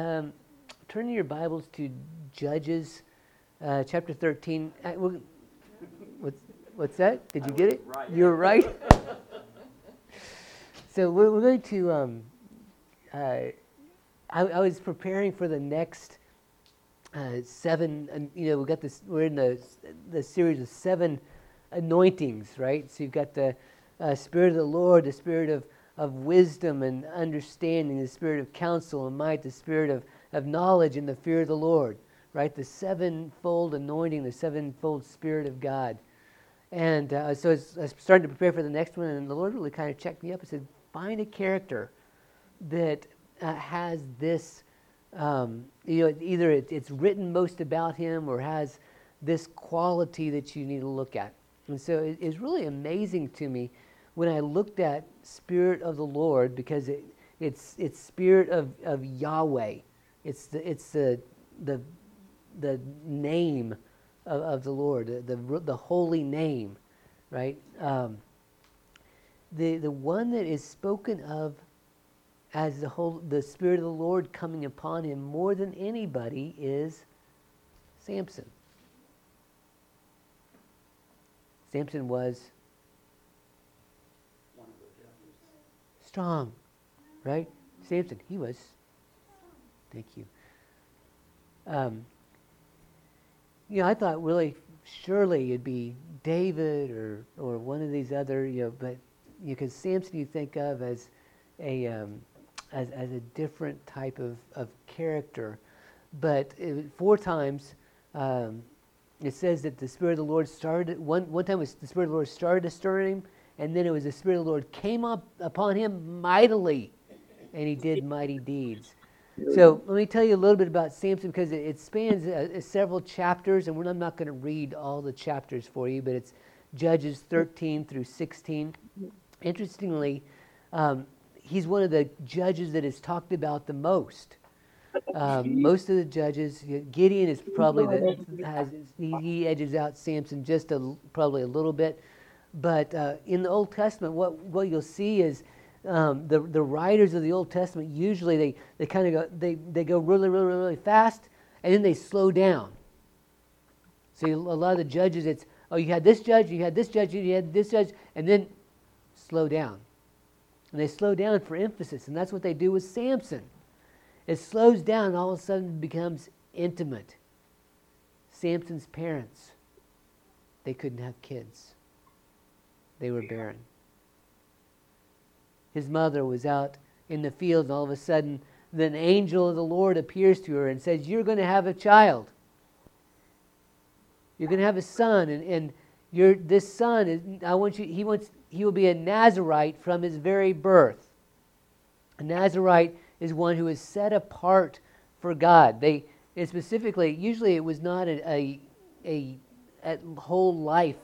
Um, turn your Bibles to Judges uh, chapter 13. Uh, what's, what's that? Did you get it? Right. You're right. so we're, we're, going to. Um, uh, I, I, was preparing for the next uh, seven. And, you know, we got this. We're in the the series of seven anointings, right? So you've got the uh, Spirit of the Lord, the Spirit of of wisdom and understanding, the spirit of counsel and might, the spirit of, of knowledge and the fear of the Lord, right? The sevenfold anointing, the sevenfold spirit of God. And uh, so I was, starting to prepare for the next one, and the Lord really kind of checked me up and said, find a character that uh, has this, um, you know, either it, it's written most about him or has this quality that you need to look at. And so it, it's really amazing to me when I looked at Spirit of the Lord, because it, it's, it's Spirit of, of Yahweh, it's the, it's the, the, the name of, of the Lord, the, the, the holy name, right? Um, the, the one that is spoken of as the, whole, the Spirit of the Lord coming upon him more than anybody is Samson. Samson was strong, right? Samson, he was. Thank you. Um, you know, I thought really, surely it'd be David or or one of these other, you know, but because Samson you think of as a um, as as a different type of of character, but it, four times. Um, it says that the Spirit of the Lord started, one, one time was the Spirit of the Lord started to stir him, and then it was the Spirit of the Lord came up upon him mightily, and he did mighty deeds. So let me tell you a little bit about Samson because it, it spans uh, uh several chapters, and I'm not going to read all the chapters for you, but it's Judges 13 through 16. Interestingly, um, he's one of the judges that is talked about the most. Um, most of the judges, Gideon is probably the has he, he edges out Samson just a, probably a little bit, but uh, in the Old Testament, what, what you'll see is um, the, the writers of the Old Testament usually they, they kind of go they, they go really really really fast and then they slow down. So a lot of the judges, it's oh you had this judge, you had this judge, you had this judge, and then slow down. And they slow down for emphasis, and that's what they do with Samson. It slows down, and all of a sudden becomes intimate. Samson's parents, they couldn't have kids they were barren. His mother was out in the field, and all of a sudden, the angel of the Lord appears to her and says, You're going to have a child. You're going to have a son, and, and you this son is I want you he wants he will be a Nazarite from his very birth. A Nazarite is one who is set apart for God. They specifically usually it was not a, a, a, a whole life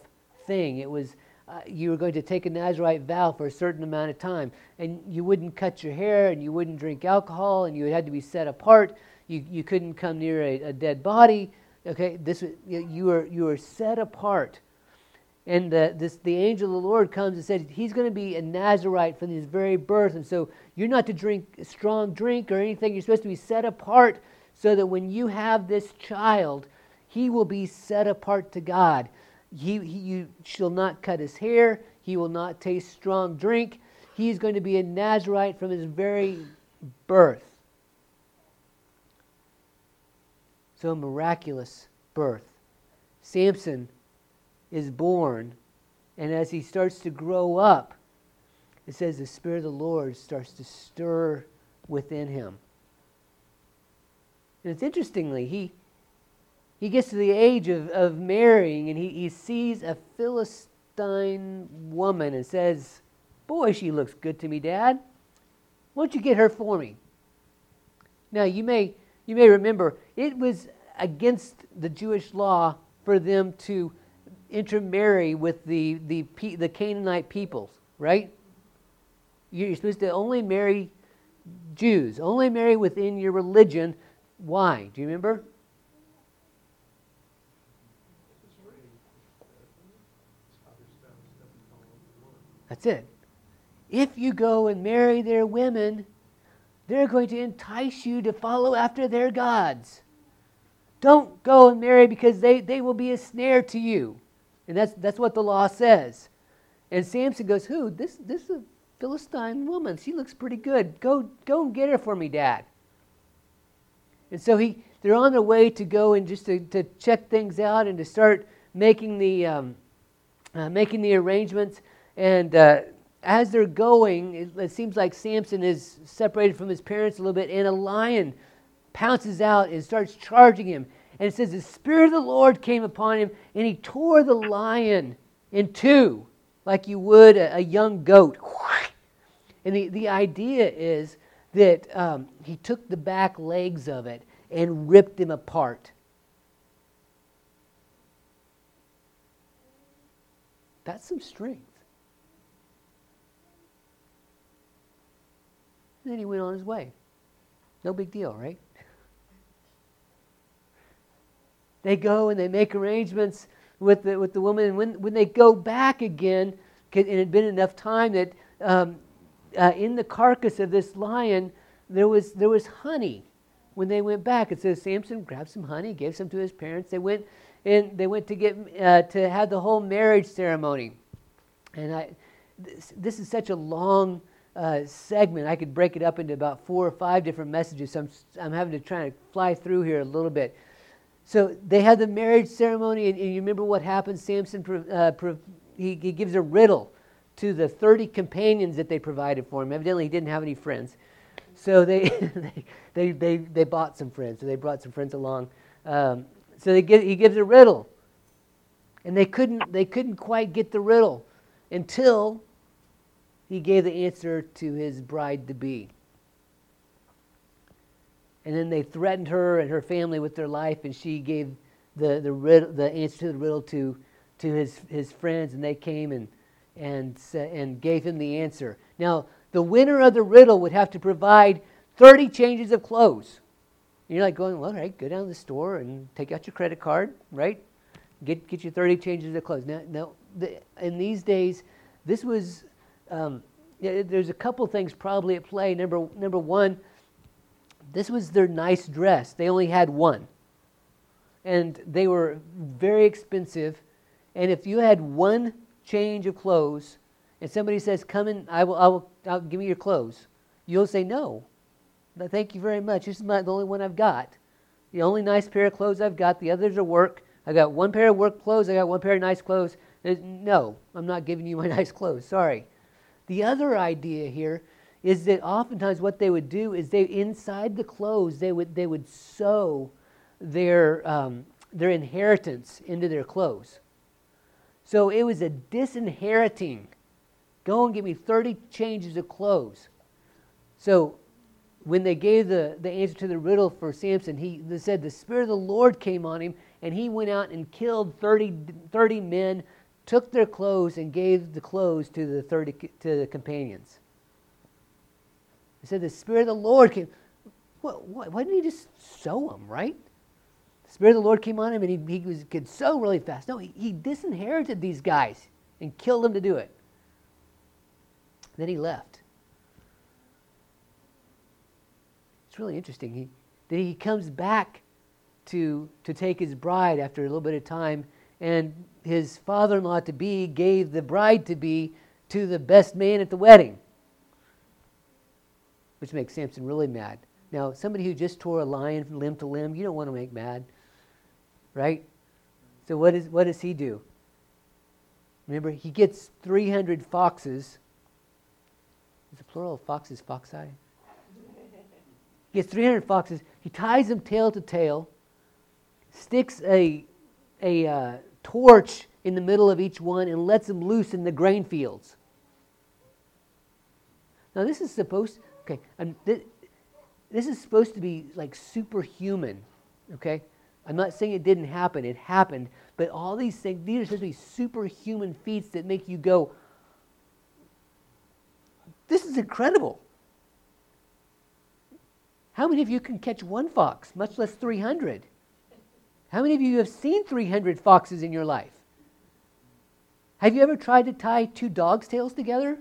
thing. It was uh, you were going to take a Nazarite vow for a certain amount of time. And you wouldn't cut your hair and you wouldn't drink alcohol and you had to be set apart. You, you couldn't come near a, a dead body. Okay, this, you, were, you were set apart. And uh, this, the angel of the Lord comes and says he's going to be a Nazarite from his very birth. And so you're not to drink strong drink or anything. You're supposed to be set apart so that when you have this child, he will be set apart to God. He, he, you shall not cut his hair. He will not taste strong drink. He is going to be a Nazarite from his very birth. So, miraculous birth. Samson is born, and as he starts to grow up, it says the Spirit of the Lord starts to stir within him. And it's interestingly, he, he gets to the age of, of marrying and he, he sees a Philistine woman and says, Boy, she looks good to me, Dad. Why don't you get her for me? Now, you may, you may remember it was against the Jewish law for them to intermarry with the, the, the Canaanite peoples, right? You're supposed to only marry Jews, only marry within your religion. Why? Do you remember? That's it. If you go and marry their women, they're going to entice you to follow after their gods. Don't go and marry because they, they will be a snare to you. And that's, that's what the law says. And Samson goes, Who? This, this is a Philistine woman. She looks pretty good. Go, go and get her for me, Dad. And so he, they're on their way to go and just to, to check things out and to start making the, um, uh, making the arrangements. And uh, as they're going, it, it, seems like Samson is separated from his parents a little bit, and a lion pounces out and starts charging him. And it says, The Spirit of the Lord came upon him, and he tore the lion in two, like you would a, a young goat. And the, the idea is that um, he took the back legs of it and ripped him apart. That's some strength. And then he went on his way. No big deal, right? They go and they make arrangements with the, with the woman. And when, when they go back again, it had been enough time that um, uh, in the carcass of this lion, there was, there was honey. When they went back, it says Samson grabbed some honey, gave some to his parents. They went and they went to get uh, to have the whole marriage ceremony. And I, this, this is such a long uh, segment. I could break it up into about four or five different messages. So I'm, I'm having to try to fly through here a little bit. So they had the marriage ceremony, and, and you remember what happened? Samson, uh, he, he gives a riddle to the 30 companions that they provided for him. Evidently, he didn't have any friends. So they, they, they, they, they, bought some friends. So they brought some friends along. Um, so they give, he gives a riddle. And they couldn't, they couldn't quite get the riddle until he gave the answer to his bride to be. And then they threatened her and her family with their life, and she gave the, the, riddle, the answer to the riddle to, to his, his friends, and they came and, and, and gave him the answer. Now, the winner of the riddle would have to provide 30 changes of clothes. And you're like going, well, all right, go down to the store and take out your credit card, right? Get, get you 30 changes of clothes. Now, now the, in these days, this was um, there's a couple things probably at play. Number, number one, this was their nice dress. They only had one. And they were very expensive. And if you had one change of clothes, and somebody says, Come in, I will, I will I'll, give me your clothes, you'll say, No. no thank you very much. This is my, the only one I've got. The only nice pair of clothes I've got. The others are work. I got one pair of work clothes. I got one pair of nice clothes. No, I'm not giving you my nice clothes. Sorry. The other idea here is that oftentimes what they would do is they inside the clothes they would they would sew their um, their inheritance into their clothes. So it was a disinheriting. Go and give me 30 changes of clothes. So when they gave the, the answer to the riddle for Samson, he said the Spirit of the Lord came on him, and he went out and killed 30, 30 men took their clothes and gave the clothes to the 30 to the companions. He said, The Spirit of the Lord came. Why didn't he just sew them, right? The Spirit of the Lord came on him and he, he was, could sew really fast. No, he, he disinherited these guys and killed them to do it. Then he left. It's really interesting. He, then he comes back to, to take his bride after a little bit of time and his father in law to be gave the bride to be to the best man at the wedding, which makes Samson really mad. Now, somebody who just tore a lion from limb to limb, you don't want to make mad, right? So, what, is, what does he do? Remember, he gets 300 foxes. Is the plural of foxes foxi? He gets 300 foxes. He ties them tail to tail, sticks a, a uh, torch in the middle of each one and lets them loose in the grain fields. Now, this is supposed, okay, th- this is supposed to be like superhuman, okay? I'm not saying it didn't happen, it happened, but all these things, these are supposed to be superhuman feats that make you go, this is incredible. How many of you can catch one fox, much less 300? How many of you have seen 300 foxes in your life? Have you ever tried to tie two dogs' tails together?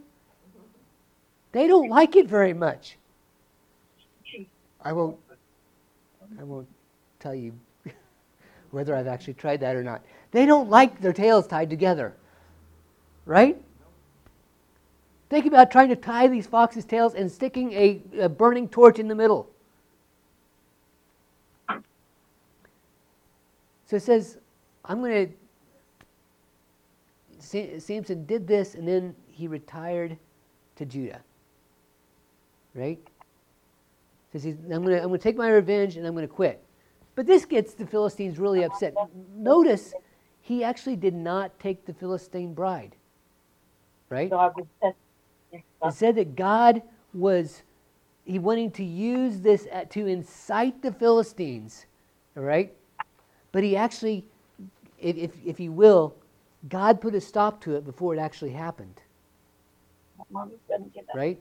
They don't like it very much. I won't. I won't tell you whether I've actually tried that or not. They don't like their tails tied together, right? Think about trying to tie these foxes' tails and sticking a, a burning torch in the middle. So it says, I'm going to. Samson did this and then he retired to Judah. Right? Says he's, I'm going to I'm going to take my revenge and I'm going to quit. But this gets the Philistines really upset. Notice he actually did not take the Philistine bride. Right? It said that God was he wanting to use this to incite the Philistines. All right? But he actually, if, if, if you will, God put a stop to it before it actually happened. Right?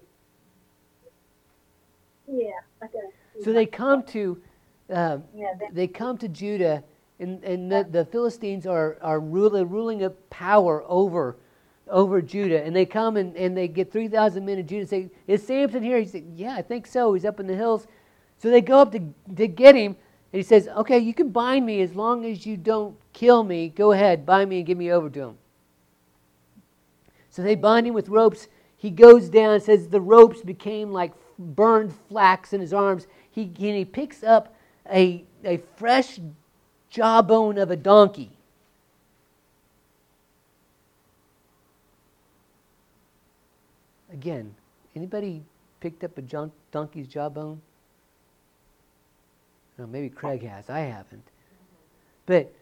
Yeah. So they come to, uh, they come to Judah, and, and the, the Philistines are, are ruling, ruling a power over, over Judah. And they come and, and they get 3,000 men in Judah and say, Is Samson here? He said, Yeah, I think so. He's up in the hills. So they go up to, to get him, and he says, Okay, you can bind me as long as you don't kill me. Go ahead, bind me and give me over to him. So they bind him with ropes. He goes down, says the ropes became like burned flax in his arms. He, and he picks up a, a fresh jawbone of a donkey. Again, anybody picked up a donkey's jawbone? Well, maybe Craig has. I haven't. But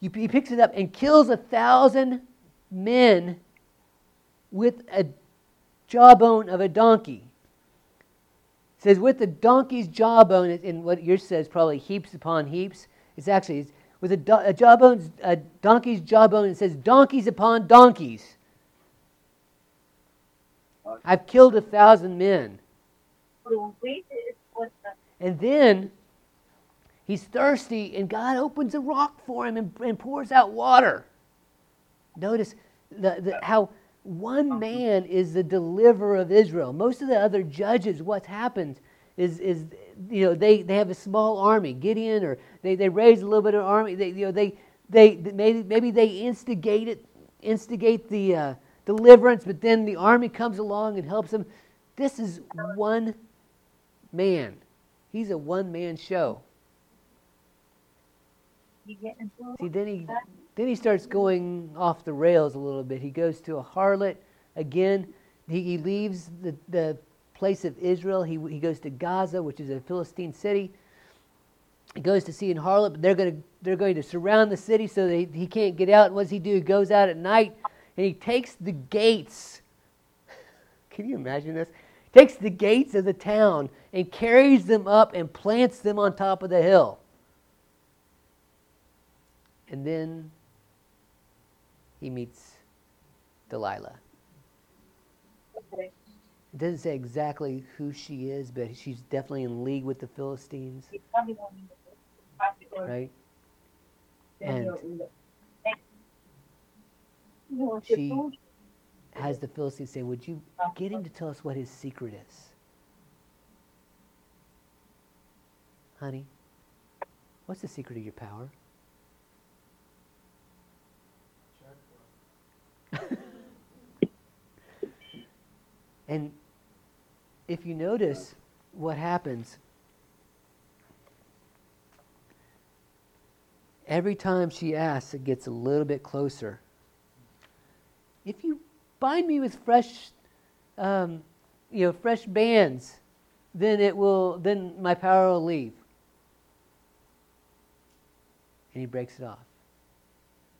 he picks it up and kills a thousand men with a jawbone of a donkey. It says with the donkey's jawbone, and what yours says probably heaps upon heaps. It's actually it's with a, a jawbone, a donkey's jawbone. It says donkeys upon donkeys. I've killed a thousand men. And then He's thirsty, and God opens a rock for him and, and pours out water. Notice the, the, how one man is the deliverer of Israel. Most of the other judges, what's happened is, is you know, they, they have a small army, Gideon, or they, they raise a little bit of army. They, you know, they, they, maybe, maybe they instigate it, instigate the uh, deliverance, but then the army comes along and helps them. This is one man. He's a one man show. See, then he then he starts going off the rails a little bit. He goes to a harlot again. He, he leaves the, the place of Israel. He, he goes to Gaza, which is a Philistine city. He goes to see in harlot, but they're going to they're going to surround the city so that he, he can't get out. And what does he do? He goes out at night and he takes the gates. Can you imagine this? Takes the gates of the town and carries them up and plants them on top of the hill. And then he meets Delilah. Okay. It doesn't say exactly who she is, but she's definitely in league with the Philistines. Right? And she has the Philistines say, Would you get him to tell us what his secret is? Honey, what's the secret of your power? and if you notice what happens, every time she asks, it gets a little bit closer. If you bind me with fresh, um, you know, fresh bands, then it will, then my power will leave. And he breaks it off.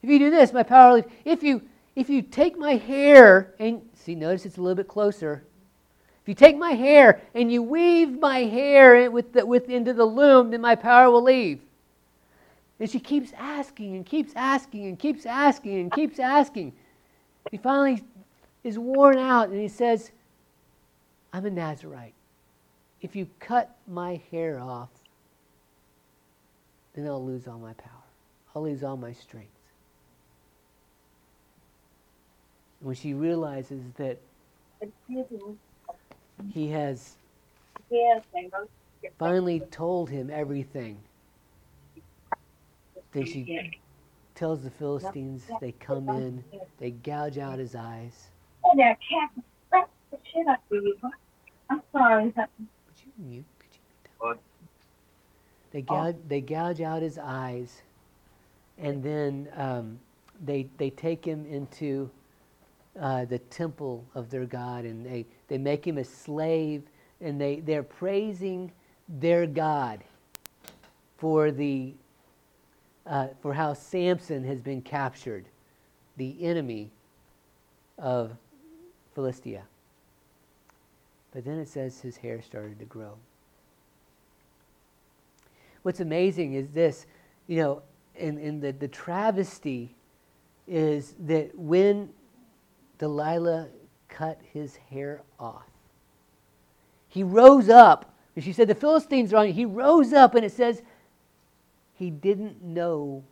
If you do this, my power will leave. If you if you take my hair and see, notice it's a little bit closer. If you take my hair and you weave my hair with the, with, into the loom, then my power will leave. And she keeps asking and keeps asking and keeps asking and keeps asking. He finally is worn out and he says, I'm a Nazarite. If you cut my hair off, then I'll lose all my power. I'll lose all my strength. When she realizes that he has finally told him everything, then she tells the Philistines they come in, they gouge out his eyes. I'm sorry. You? They gouge, they gouge out his eyes, and then um, they they take him into uh, the temple of their God, and they, they make him a slave, and they they're praising their God for the uh, for how Samson has been captured, the enemy of Philistia. But then it says his hair started to grow. What's amazing is this, you know, and, in the, the travesty is that when Delilah cut his hair off, he rose up. She said, The Philistines are on you. He rose up, and it says, he didn't know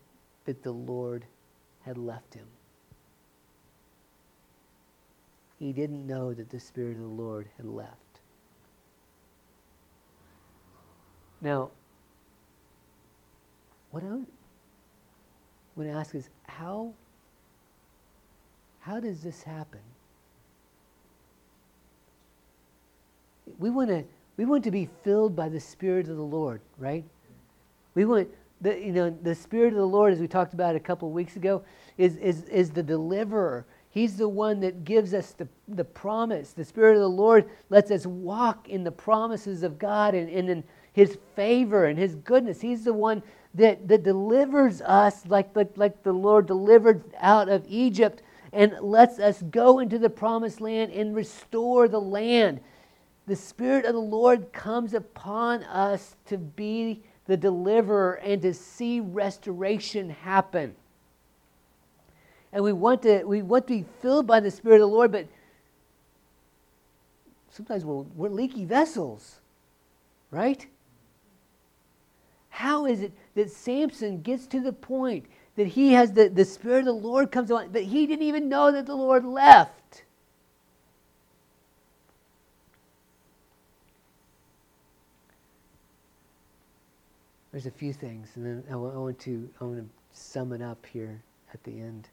that the Lord had left him. He didn't know that the Spirit of the Lord had left. Now, what I to ask is how, how does this happen? We want to we want to be filled by the Spirit of the Lord, right? We want the you know the Spirit of the Lord, as we talked about a couple of weeks ago, is is is the deliverer. He's the one that gives us the, the promise. The Spirit of the Lord lets us walk in the promises of God and, and in His favor and His goodness. He's the one that, that delivers us like the, like the Lord delivered out of Egypt and lets us go into the promised land and restore the land. The Spirit of the Lord comes upon us to be the deliverer and to see restoration happen and we want to we want to be filled by the Spirit of the Lord, but sometimes we're, we're leaky vessels, right? How is it that Samson gets to the point that he has the, the Spirit of the Lord comes on, but he didn't even know that the Lord left? There's a few things, and then I want to I want to sum it up here at the end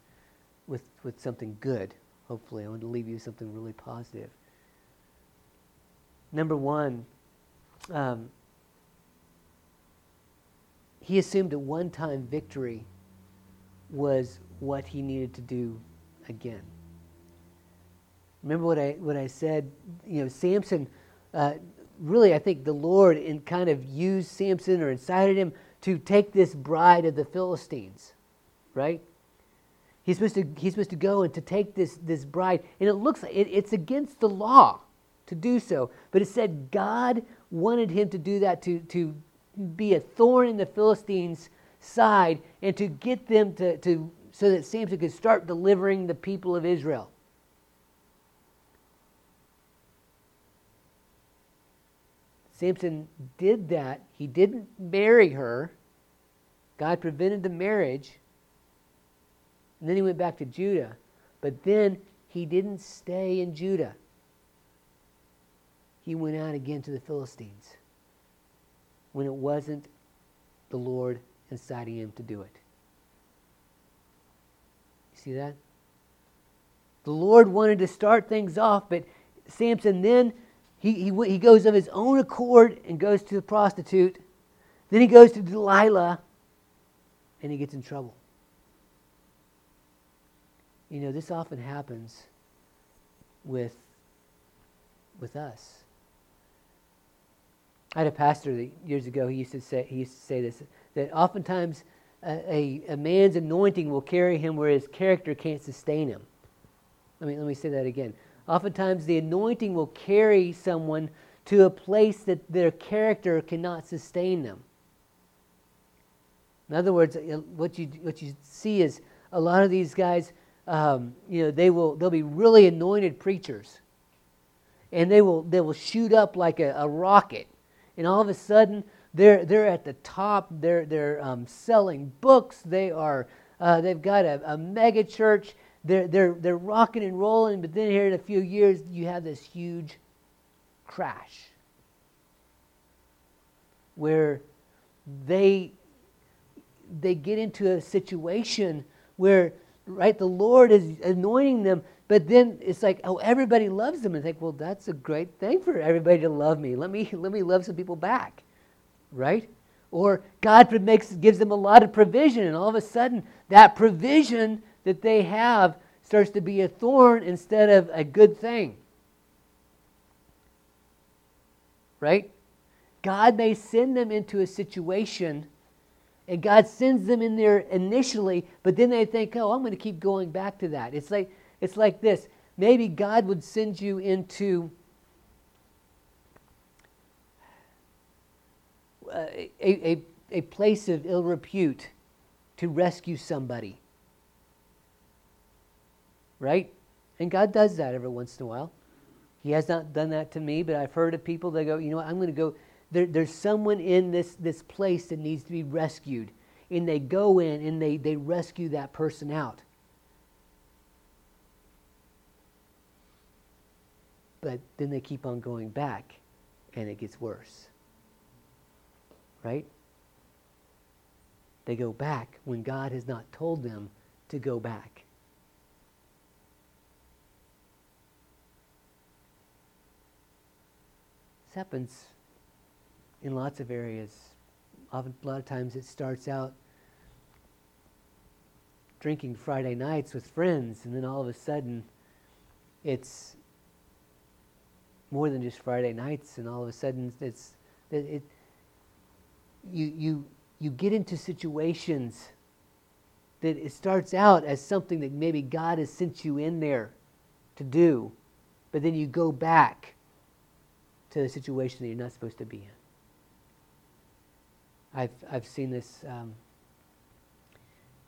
with, with something good, hopefully. I want to leave you something really positive. Number one, um, he assumed at one time victory was what he needed to do again. Remember what I, what I said? You know, Samson, uh, really, I think the Lord in kind of used Samson or incited him to take this bride of the Philistines, right? He's supposed to, he's supposed to go and to take this, this bride. And it looks like it, it's against the law to do so. But it said God wanted him to do that, to, to be a thorn in the Philistines' side and to get them to, to so that Samson could start delivering the people of Israel. Samson did that. He didn't marry her. God prevented the marriage. And then he went back to Judah. But then he didn't stay in Judah. He went out again to the Philistines when it wasn't the Lord inciting him to do it. You see that? The Lord wanted to start things off, but Samson then he, he, he goes of his own accord and goes to the prostitute. Then he goes to Delilah and he gets in trouble. You know, this often happens with, with us. I had a pastor years ago, he used to say, he used to say this, that oftentimes a, a, a man's anointing will carry him where his character can't sustain him. Let me, let me say that again. Oftentimes the anointing will carry someone to a place that their character cannot sustain them. In other words, what you, what you see is a lot of these guys um, you know, they will they'll be really anointed preachers, and they will they will shoot up like a, a rocket, and all of a sudden they're they're at the top. They're they're um, selling books. They are uh, they've got a, a mega church. They're they're they're rocking and rolling. But then here in a few years, you have this huge crash. where they they get into a situation where right the Lord is anointing them, but then it's like, oh, everybody loves them. And think, well, that's a great thing for everybody to love me. Let me let me love some people back. Right? Or God makes gives them a lot of provision, and all of a sudden that provision that they have starts to be a thorn instead of a good thing. Right? God may send them into a situation and God sends them in there initially, but then they think, "Oh, I'm going to keep going back to that." It's like it's like this. Maybe God would send you into a, a, a place of ill repute to rescue somebody. Right? And God does that every once in a while. He has not done that to me, but I've heard of people that go, you know what, I'm going to go there, there's someone in this, this place that needs to be rescued. And they go in and they, they rescue that person out. But then they keep on going back and it gets worse. Right? They go back when God has not told them to go back. This happens in lots of areas. Often, a lot of times it starts out drinking Friday nights with friends, and then all of a sudden it's more than just Friday nights, and all of a sudden it's it, it you you you get into situations that it starts out as something that maybe God has sent you in there to do, but then you go back to the situation that you're not supposed to be in. I've, I've seen this. Um,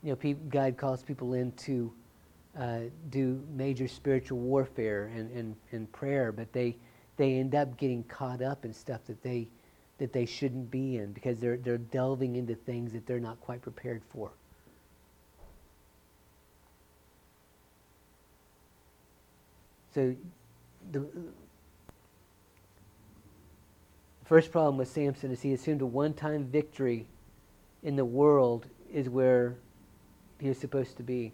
you know, God calls people in to uh, do major spiritual warfare and, and, and prayer, but they, they end up getting caught up in stuff that they, that they shouldn't be in because they're, they're delving into things that they're not quite prepared for. So the, First problem with Samson is he assumed a one time victory in the world is where he was supposed to be.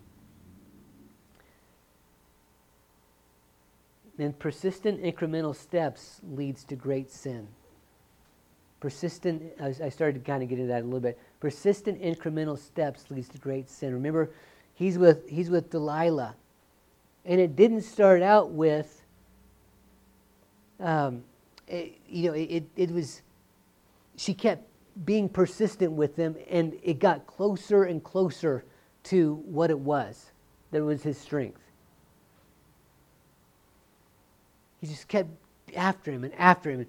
And persistent incremental steps leads to great sin. Persistent, I started to kind of get into that a little bit. Persistent incremental steps leads to great sin. Remember, he's with, he's with Delilah. And it didn't start out with um, it, you know, it, it was, she kept being persistent with him, and it got closer and closer to what it was that was his strength. He just kept after him and after him.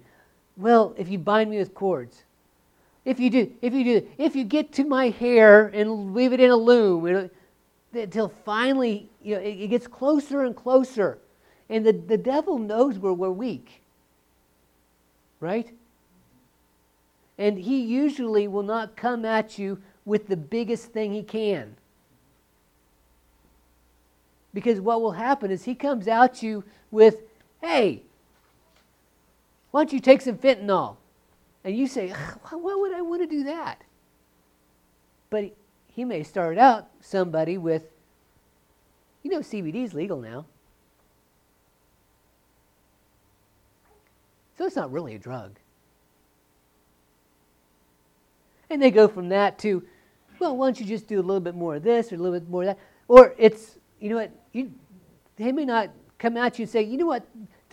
Well, if you bind me with cords, if you do, if you do, if you get to my hair and leave it in a loom, until finally, you know, it, it, gets closer and closer. And the, the devil knows where we're weak right? And he usually will not come at you with the biggest thing he can. Because what will happen is he comes at you with, hey, why don't you take some fentanyl? And you say, why would I want to do that? But he may start out somebody with, you know, CBD is legal now. So it's not really a drug. And they go from that to, well, why don't you just do a little bit more of this or a little bit more of that? Or it's, you know what, you, they may not come at you and say, you know what,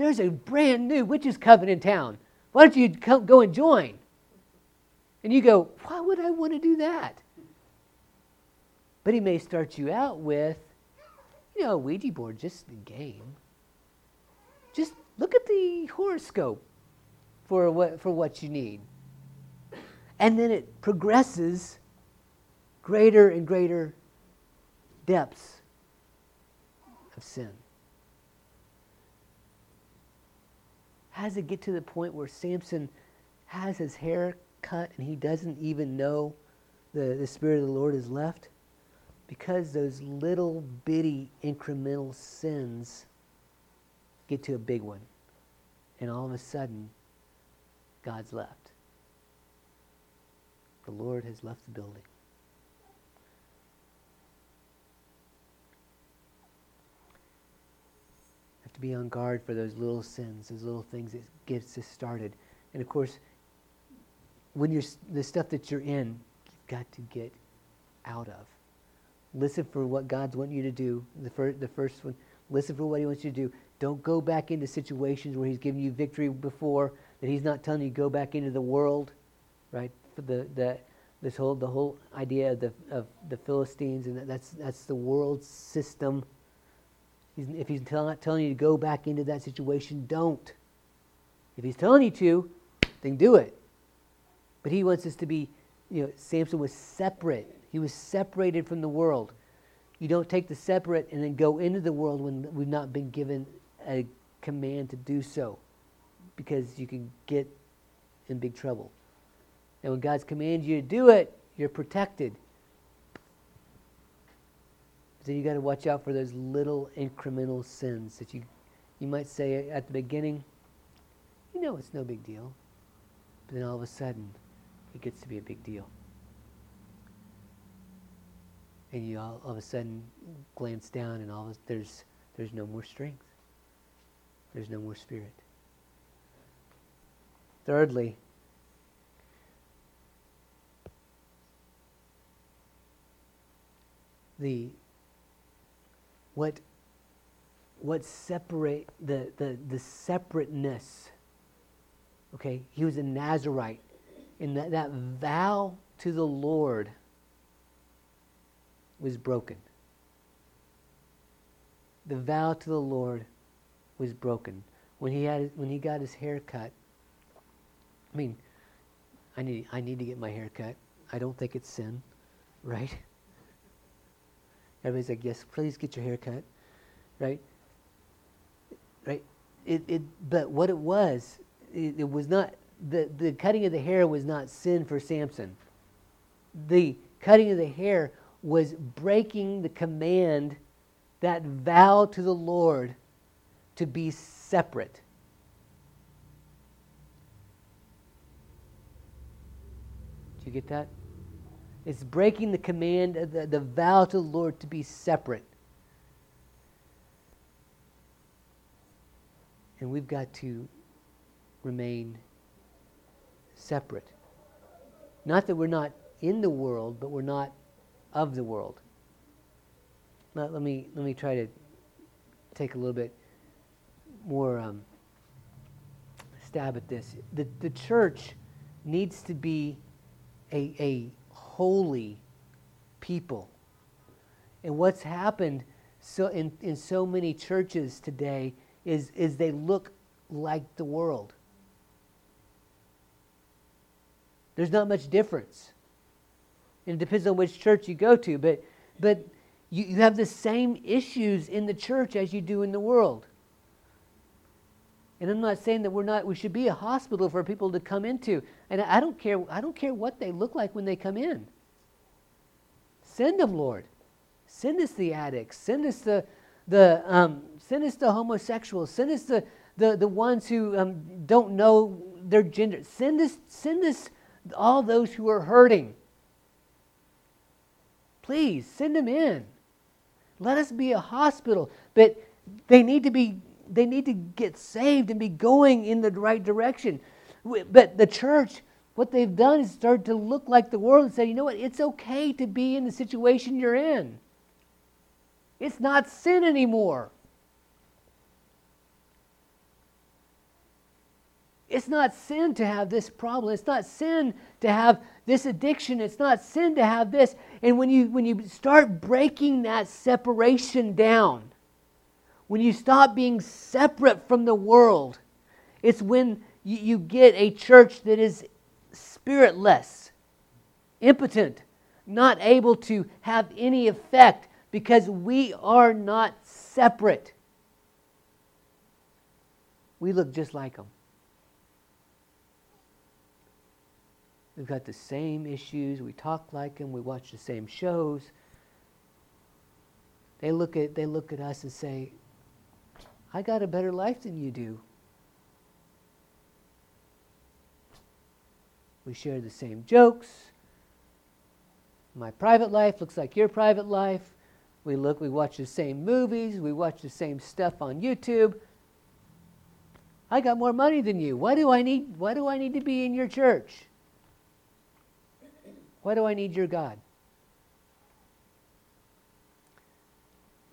there's a brand new witches coven in town. Why don't you come, go and join? And you go, why would I want to do that? But he may start you out with, you know, a Ouija board, just a game. Just look at the horoscope for what, for what you need. And then it progresses greater and greater depths of sin. Does it get to the point where Samson has his hair cut and he doesn't even know the, the Spirit of the Lord is left? Because those little bitty incremental sins get to a big one. And all of a sudden, God's left. the Lord has left the building. Have to be on guard for those little sins, those little things that gets us started. And of course, when you're the stuff that you're in, you've got to get out of. Listen for what God's wanting you to do. The first, the first one, listen for what He wants you to do. Don't go back into situations where He's given you victory before that He's not telling you to go back into the world, right? For the the this whole the whole idea of the of the Philistines and that, that's that's the world system. If He's not telling you to go back into that situation, don't. If He's telling you to, then do it. But He wants us to be, you know, Samson was separate. He was separated from the world. You don't take the separate and then go into the world when we've not been given a command to do so because you can get in big trouble. And when God's commanded you to do it, you're protected. Then you got to watch out for those little incremental sins that you you might say at the beginning, you know it's no big deal. But then all of a sudden, it gets to be a big deal. And you all, all of a sudden glance down and all of there's there's no more strength. There's no more spirit. Thirdly, the what what separate the, the the separateness okay? He was a nazarite. And that, that vow to the lord was broken. The vow to the lord was broken. When he had when he got his hair cut i mean i need i need to get my hair cut. I don't think it's sin right Everybody's like, yes, please get your hair cut, right? Right? It, it, but what it was, it, it was not, the, the cutting of the hair was not sin for Samson. The cutting of the hair was breaking the command, that vow to the Lord to be separate. Do you get that? It's breaking the command, the, the vow to the Lord to be separate. And we've got to remain separate. Not that we're not in the world, but we're not of the world. Let, let me, let me try to take a little bit more um, stab at this. The, the church needs to be a, a holy people. And what's happened so in, in so many churches today is, is they look like the world. There's not much difference. And it depends on which church you go to, but, but you, you have the same issues in the church as you do in the world. And I'm not saying that we're not we should be a hospital for people to come into. And I don't care I don't care what they look like when they come in. Send them, Lord. Send us the addicts. Send us the the um, send us the homosexuals. Send us the the, the ones who um, don't know their gender. Send us send us all those who are hurting. Please send them in. Let us be a hospital, but they need to be they need to get saved and be going in the right direction. But the church, what they've done is started to look like the world and say, you know what, it's okay to be in the situation you're in. It's not sin anymore. It's not sin to have this problem. It's not sin to have this addiction. It's not sin to have this. And when you when you start breaking that separation down, when you stop being separate from the world, it's when you, you get a church that is spiritless, impotent, not able to have any effect because we are not separate. We look just like them. We've got the same issues. We talk like them. We watch the same shows. They look at, they look at us and say, I got a better life than you do. We share the same jokes. My private life looks like your private life. We look, we watch the same movies, we watch the same stuff on YouTube. I got more money than you. Why do I need why do I need to be in your church? Why do I need your God?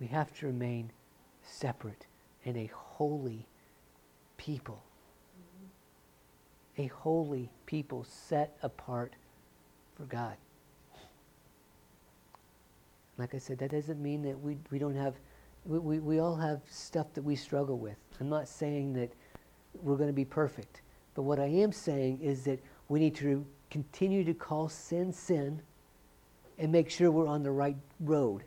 We have to remain separate and a holy people. A holy people set apart for God. Like I said, that doesn't mean that we, we don't have, we, we, we all have stuff that we struggle with. I'm not saying that we're going to be perfect. But what I am saying is that we need to continue to call sin sin and make sure we're on the right road.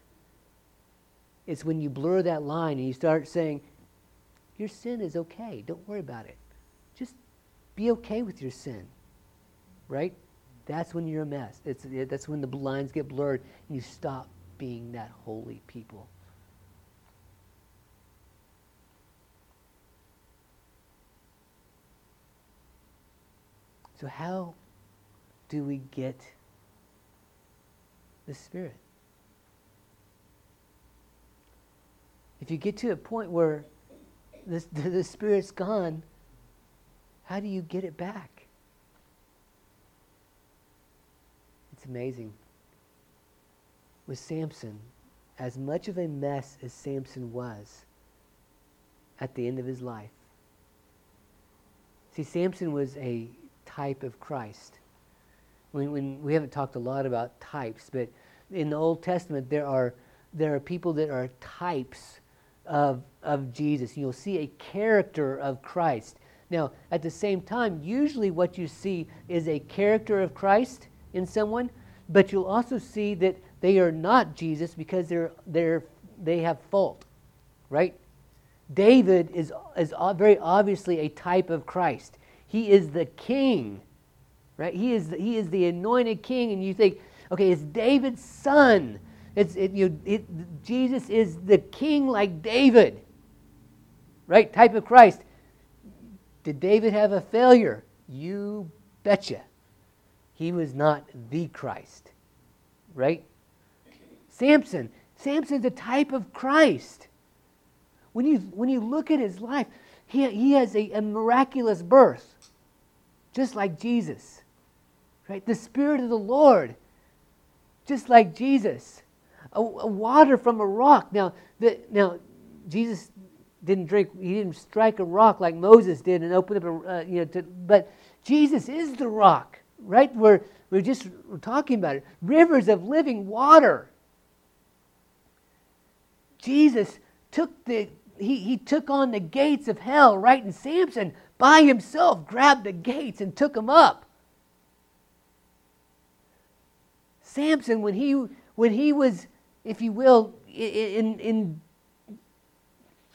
It's when you blur that line and you start saying, Your sin is okay. Don't worry about it. Just be okay with your sin. Right? That's when you're a mess. It's, that's when the lines get blurred and you stop being that holy people. So, how do we get the Spirit? If you get to a point where the, the Spirit's gone, how do you get it back? It's amazing. With Samson, as much of a mess as Samson was at the end of his life, see, Samson was a type of Christ. When, when, we haven't talked a lot about types, but in the Old Testament, there are, there are people that are types of, of Jesus. You'll see a character of Christ. Now, at the same time, usually what you see is a character of Christ in someone, but you'll also see that they are not Jesus because they're, they're, they have fault, right? David is, is very obviously a type of Christ. He is the king, right? He is the, he is the anointed king, and you think, okay, it's David's son. It's it, you, it, Jesus is the king like David, right? Type of Christ. Did David have a failure? You betcha. He was not the Christ, right? Samson. Samson's a type of Christ. When you, when you look at his life, he, he has a, a miraculous birth just like Jesus. Right? The Spirit of the Lord, just like Jesus. A, a water from a rock. Now, the, now, Jesus didn't drink, he didn't strike a rock like Moses did and open up a, uh, you know, to, but Jesus is the rock, right? We're, we're just we're talking about it. Rivers of living water. Jesus took the, he, he took on the gates of hell, right? And Samson by himself grabbed the gates and took them up. Samson, when he, when he was, if you will, in, in,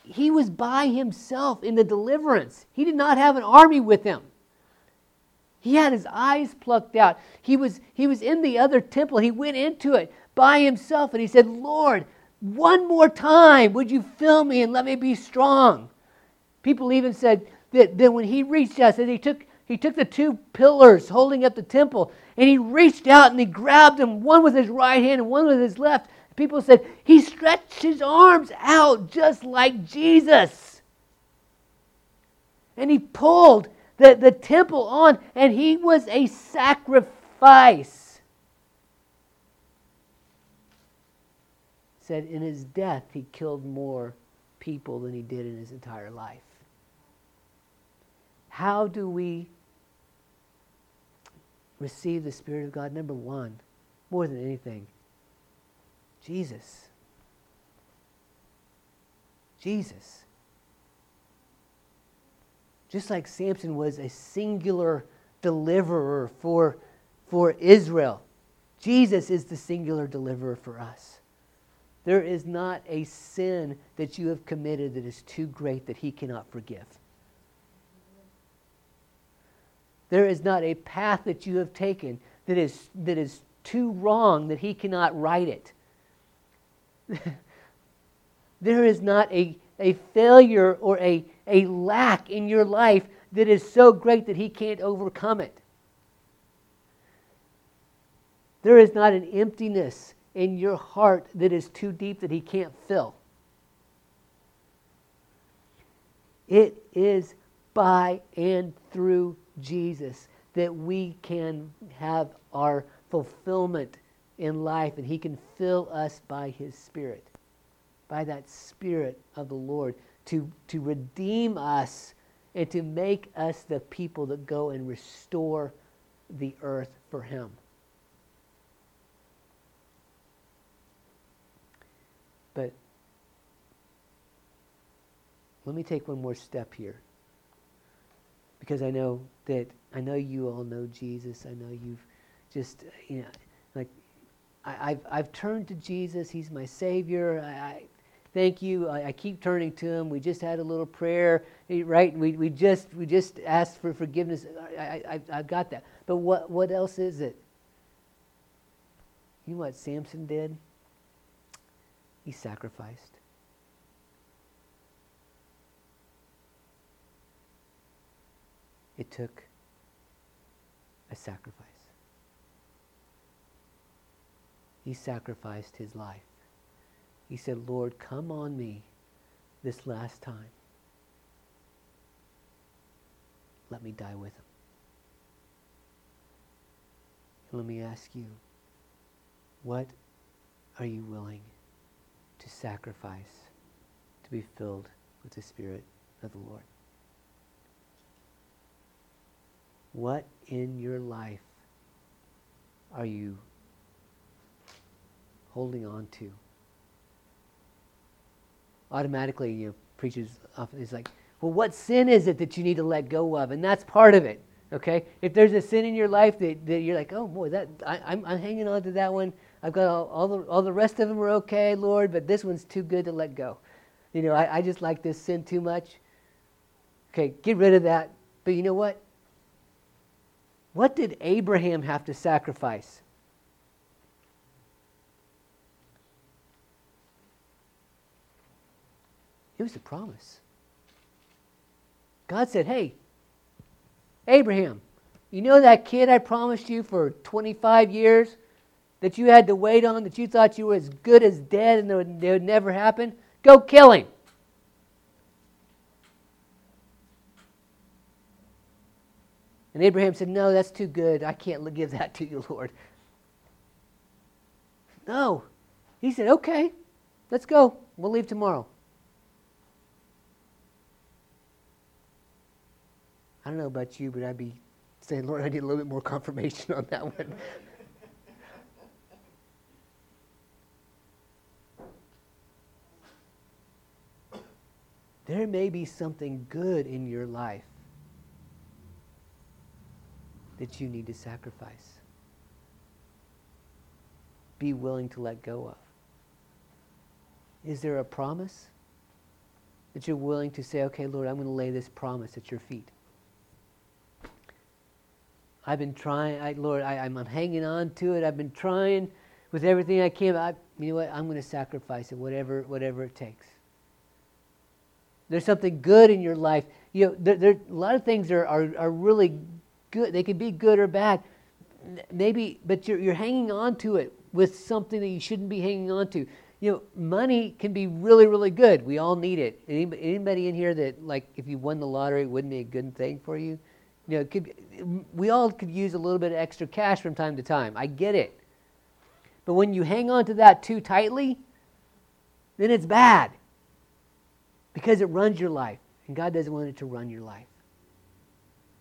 he was by himself in the deliverance. He did not have an army with him. He had his eyes plucked out. He was, he was in the other temple. He went into it by himself and he said, Lord, one more time, would you fill me and let me be strong? People even said, that, that when he reached out, said he took, he took the two pillars holding up the temple and he reached out and he grabbed them, one with his right hand and one with his left. People said, he stretched his arms out just like Jesus. And he pulled the, the temple on, and he was a sacrifice. Said in his death, he killed more people than he did in his entire life. How do we receive the Spirit of God? Number one, more than anything, Jesus. Jesus. Just like Samson was a singular deliverer for, for Israel, Jesus is the singular deliverer for us. There is not a sin that you have committed that is too great that he cannot forgive. There is not a path that you have taken that is, that is too wrong that he cannot right it. there is not a, a failure or a, a lack in your life that is so great that he can't overcome it. There is not an emptiness in your heart that is too deep that He can't fill. It is by and through Jesus that we can have our fulfillment in life and He can fill us by His Spirit, by that Spirit of the Lord to, to redeem us and to make us the people that go and restore the earth for Him. But let me take one more step here. Because I know that, I know you all know Jesus. I know you've just, you know, I, have I've turned to Jesus. He's my Savior. I, I thank you. I, I, keep turning to Him. We just had a little prayer, eh, right? We, we just we just asked for forgiveness. I, I, I got that. But what, what else is it? You know what Samson did? He sacrificed. It took a sacrifice. He sacrificed his life. He said, Lord, come on me this last time. Let me die with him. Let me ask you, what are you willing to sacrifice to be filled with the Spirit of the Lord? What in your life are you holding on to? Automatically, you know, preachers often is like, well, what sin is it that you need to let go of? And that's part of it. Okay? If there's a sin in your life that, that you're like, oh boy, that I, am I'm, I'm hanging on to that one. I've got all, all, the, all the rest of them are okay, Lord, but this one's too good to let go. You know, I, I just like this sin too much. Okay, get rid of that. But you know what? What did Abraham have to sacrifice? It was a promise. God said, Hey, Abraham, you know that kid I promised you for 25 years that you had to wait on, that you thought you were as good as dead and it would, it would never happen? Go kill him. And Abraham said, No, that's too good. I can't give that to you, Lord. No. He said, Okay, let's go. We'll leave tomorrow. I don't know about you, but I'd be saying, Lord, I need a little bit more confirmation on that one. there may be something good in your life that you need to sacrifice. Be willing to let go of. Is there a promise that you're willing to say, okay, Lord, I'm going to lay this promise at your feet? I've been trying, I, Lord, I, am hanging on to it. I've been trying with everything I can. I, you know what? I'm going to sacrifice it, whatever, whatever it takes. There's something good in your life. You know, there, there a lot of things are, are, are really good. They can be good or bad. Maybe, but you're, you're hanging on to it with something that you shouldn't be hanging on to. You know, money can be really, really good. We all need it. Anybody, anybody in here that, like, if you won the lottery, wouldn't be a good thing for you? You know, could, we all could use a little bit of extra cash from time to time. I get it. But when you hang on to that too tightly, then it's bad because it runs your life. And God doesn't want it to run your life.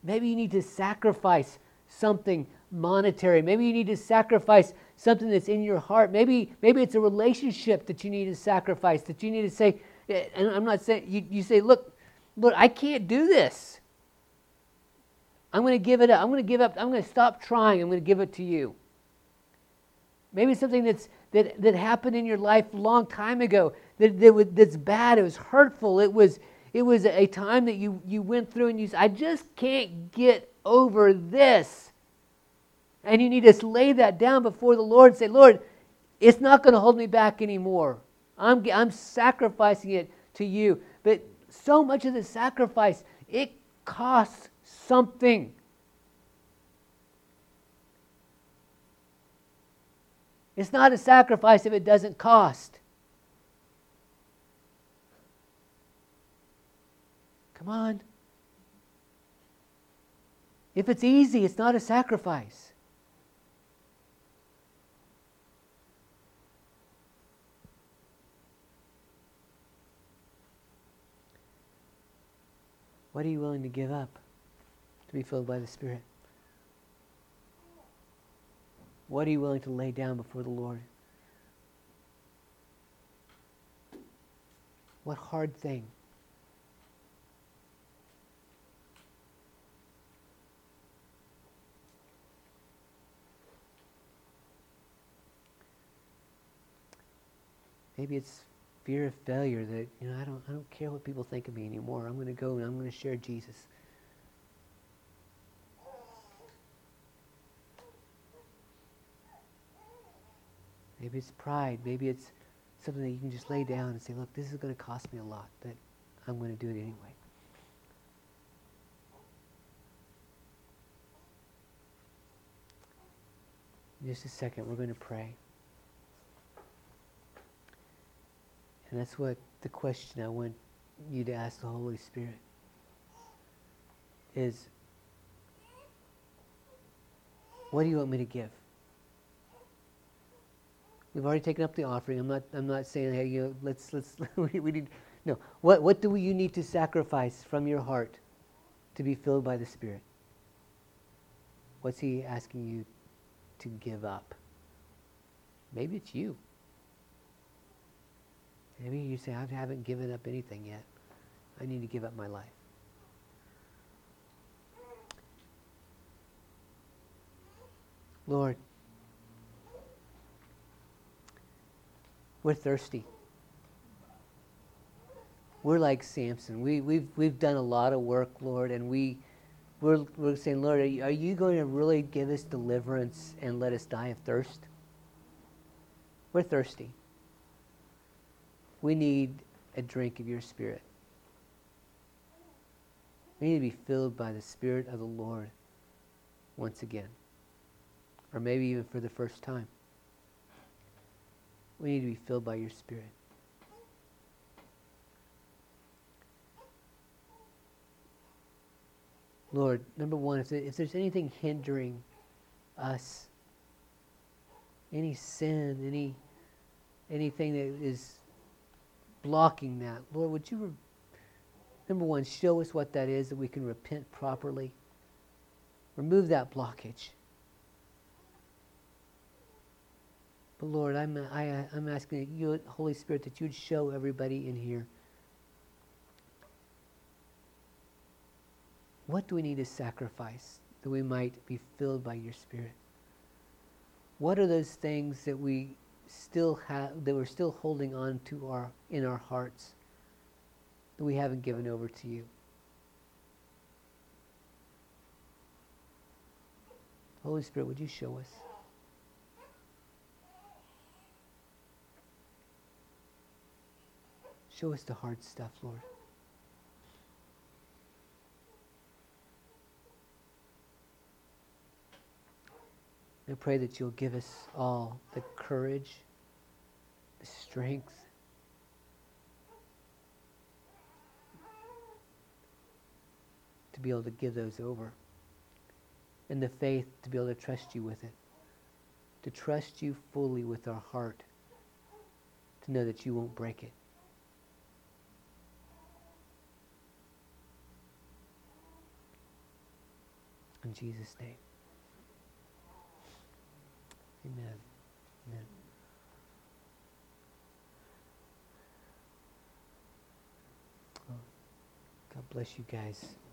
Maybe you need to sacrifice something monetary. Maybe you need to sacrifice something that's in your heart. Maybe, maybe it's a relationship that you need to sacrifice, that you need to say, eh, and I'm not saying, you, you say, look, look, I can't do this. I'm going to give it up. I'm going to give up. I'm going to stop trying. I'm going to give it to you. Maybe something that's, that, that happened in your life a long time ago that, that was, that's bad. It was hurtful. It was, it was a time that you, you went through and you said, I just can't get over this. And you need to lay that down before the Lord and say, Lord, it's not going to hold me back anymore. I'm, I'm sacrificing it to you. But so much of the sacrifice, it costs something. It's not a sacrifice if it doesn't cost. Come on. If it's easy, it's not a sacrifice. What are you willing to give up be filled by the Spirit? What are you willing to lay down before the Lord? What hard thing? Maybe it's fear of failure that, you know, I don't, I don't care what people think of me anymore. I'm going to go and I'm going to share Jesus. Maybe it's pride. Maybe it's something that you can just lay down and say, look, this is going to cost me a lot, but I'm going to do it anyway. Just a second, we're going to pray. And that's what the question I want you to ask the Holy Spirit is what do you want me to give? We've already taken up the offering. I'm not I'm not saying hey you know, let's let's we, we need no. What what do you need to sacrifice from your heart to be filled by the Spirit? What's he asking you to give up? Maybe it's you. Maybe you say, I haven't given up anything yet. I need to give up my life. Lord, we're thirsty. We're like Samson. We, we've, we've done a lot of work, Lord, and we, we're, we're saying, Lord, are you, are you going to really give us deliverance and let us die of thirst? We're thirsty. We need a drink of your Spirit. We need to be filled by the Spirit of the Lord once again, or maybe even for the first time. We need to be filled by your Spirit. Lord, number one, if, if there's anything hindering us, any sin, any anything that is blocking that, Lord, would you, re- number one, show us what that is that we can repent properly. Remove that blockage. Lord, I'm, I, I'm asking you, Holy Spirit, that you'd show everybody in here what do we need to sacrifice that we might be filled by your Spirit? What are those things that we still have that we're still holding on to our in our hearts that we haven't given over to you? Holy Spirit, would you show us? Show us the hard stuff, Lord. I pray that you'll give us all the courage, the strength, to be able to give those over, and the faith to be able to trust you with it, to trust you fully with our heart, to know that you won't break it. In Jesus' name. Amen. Amen. God bless you guys.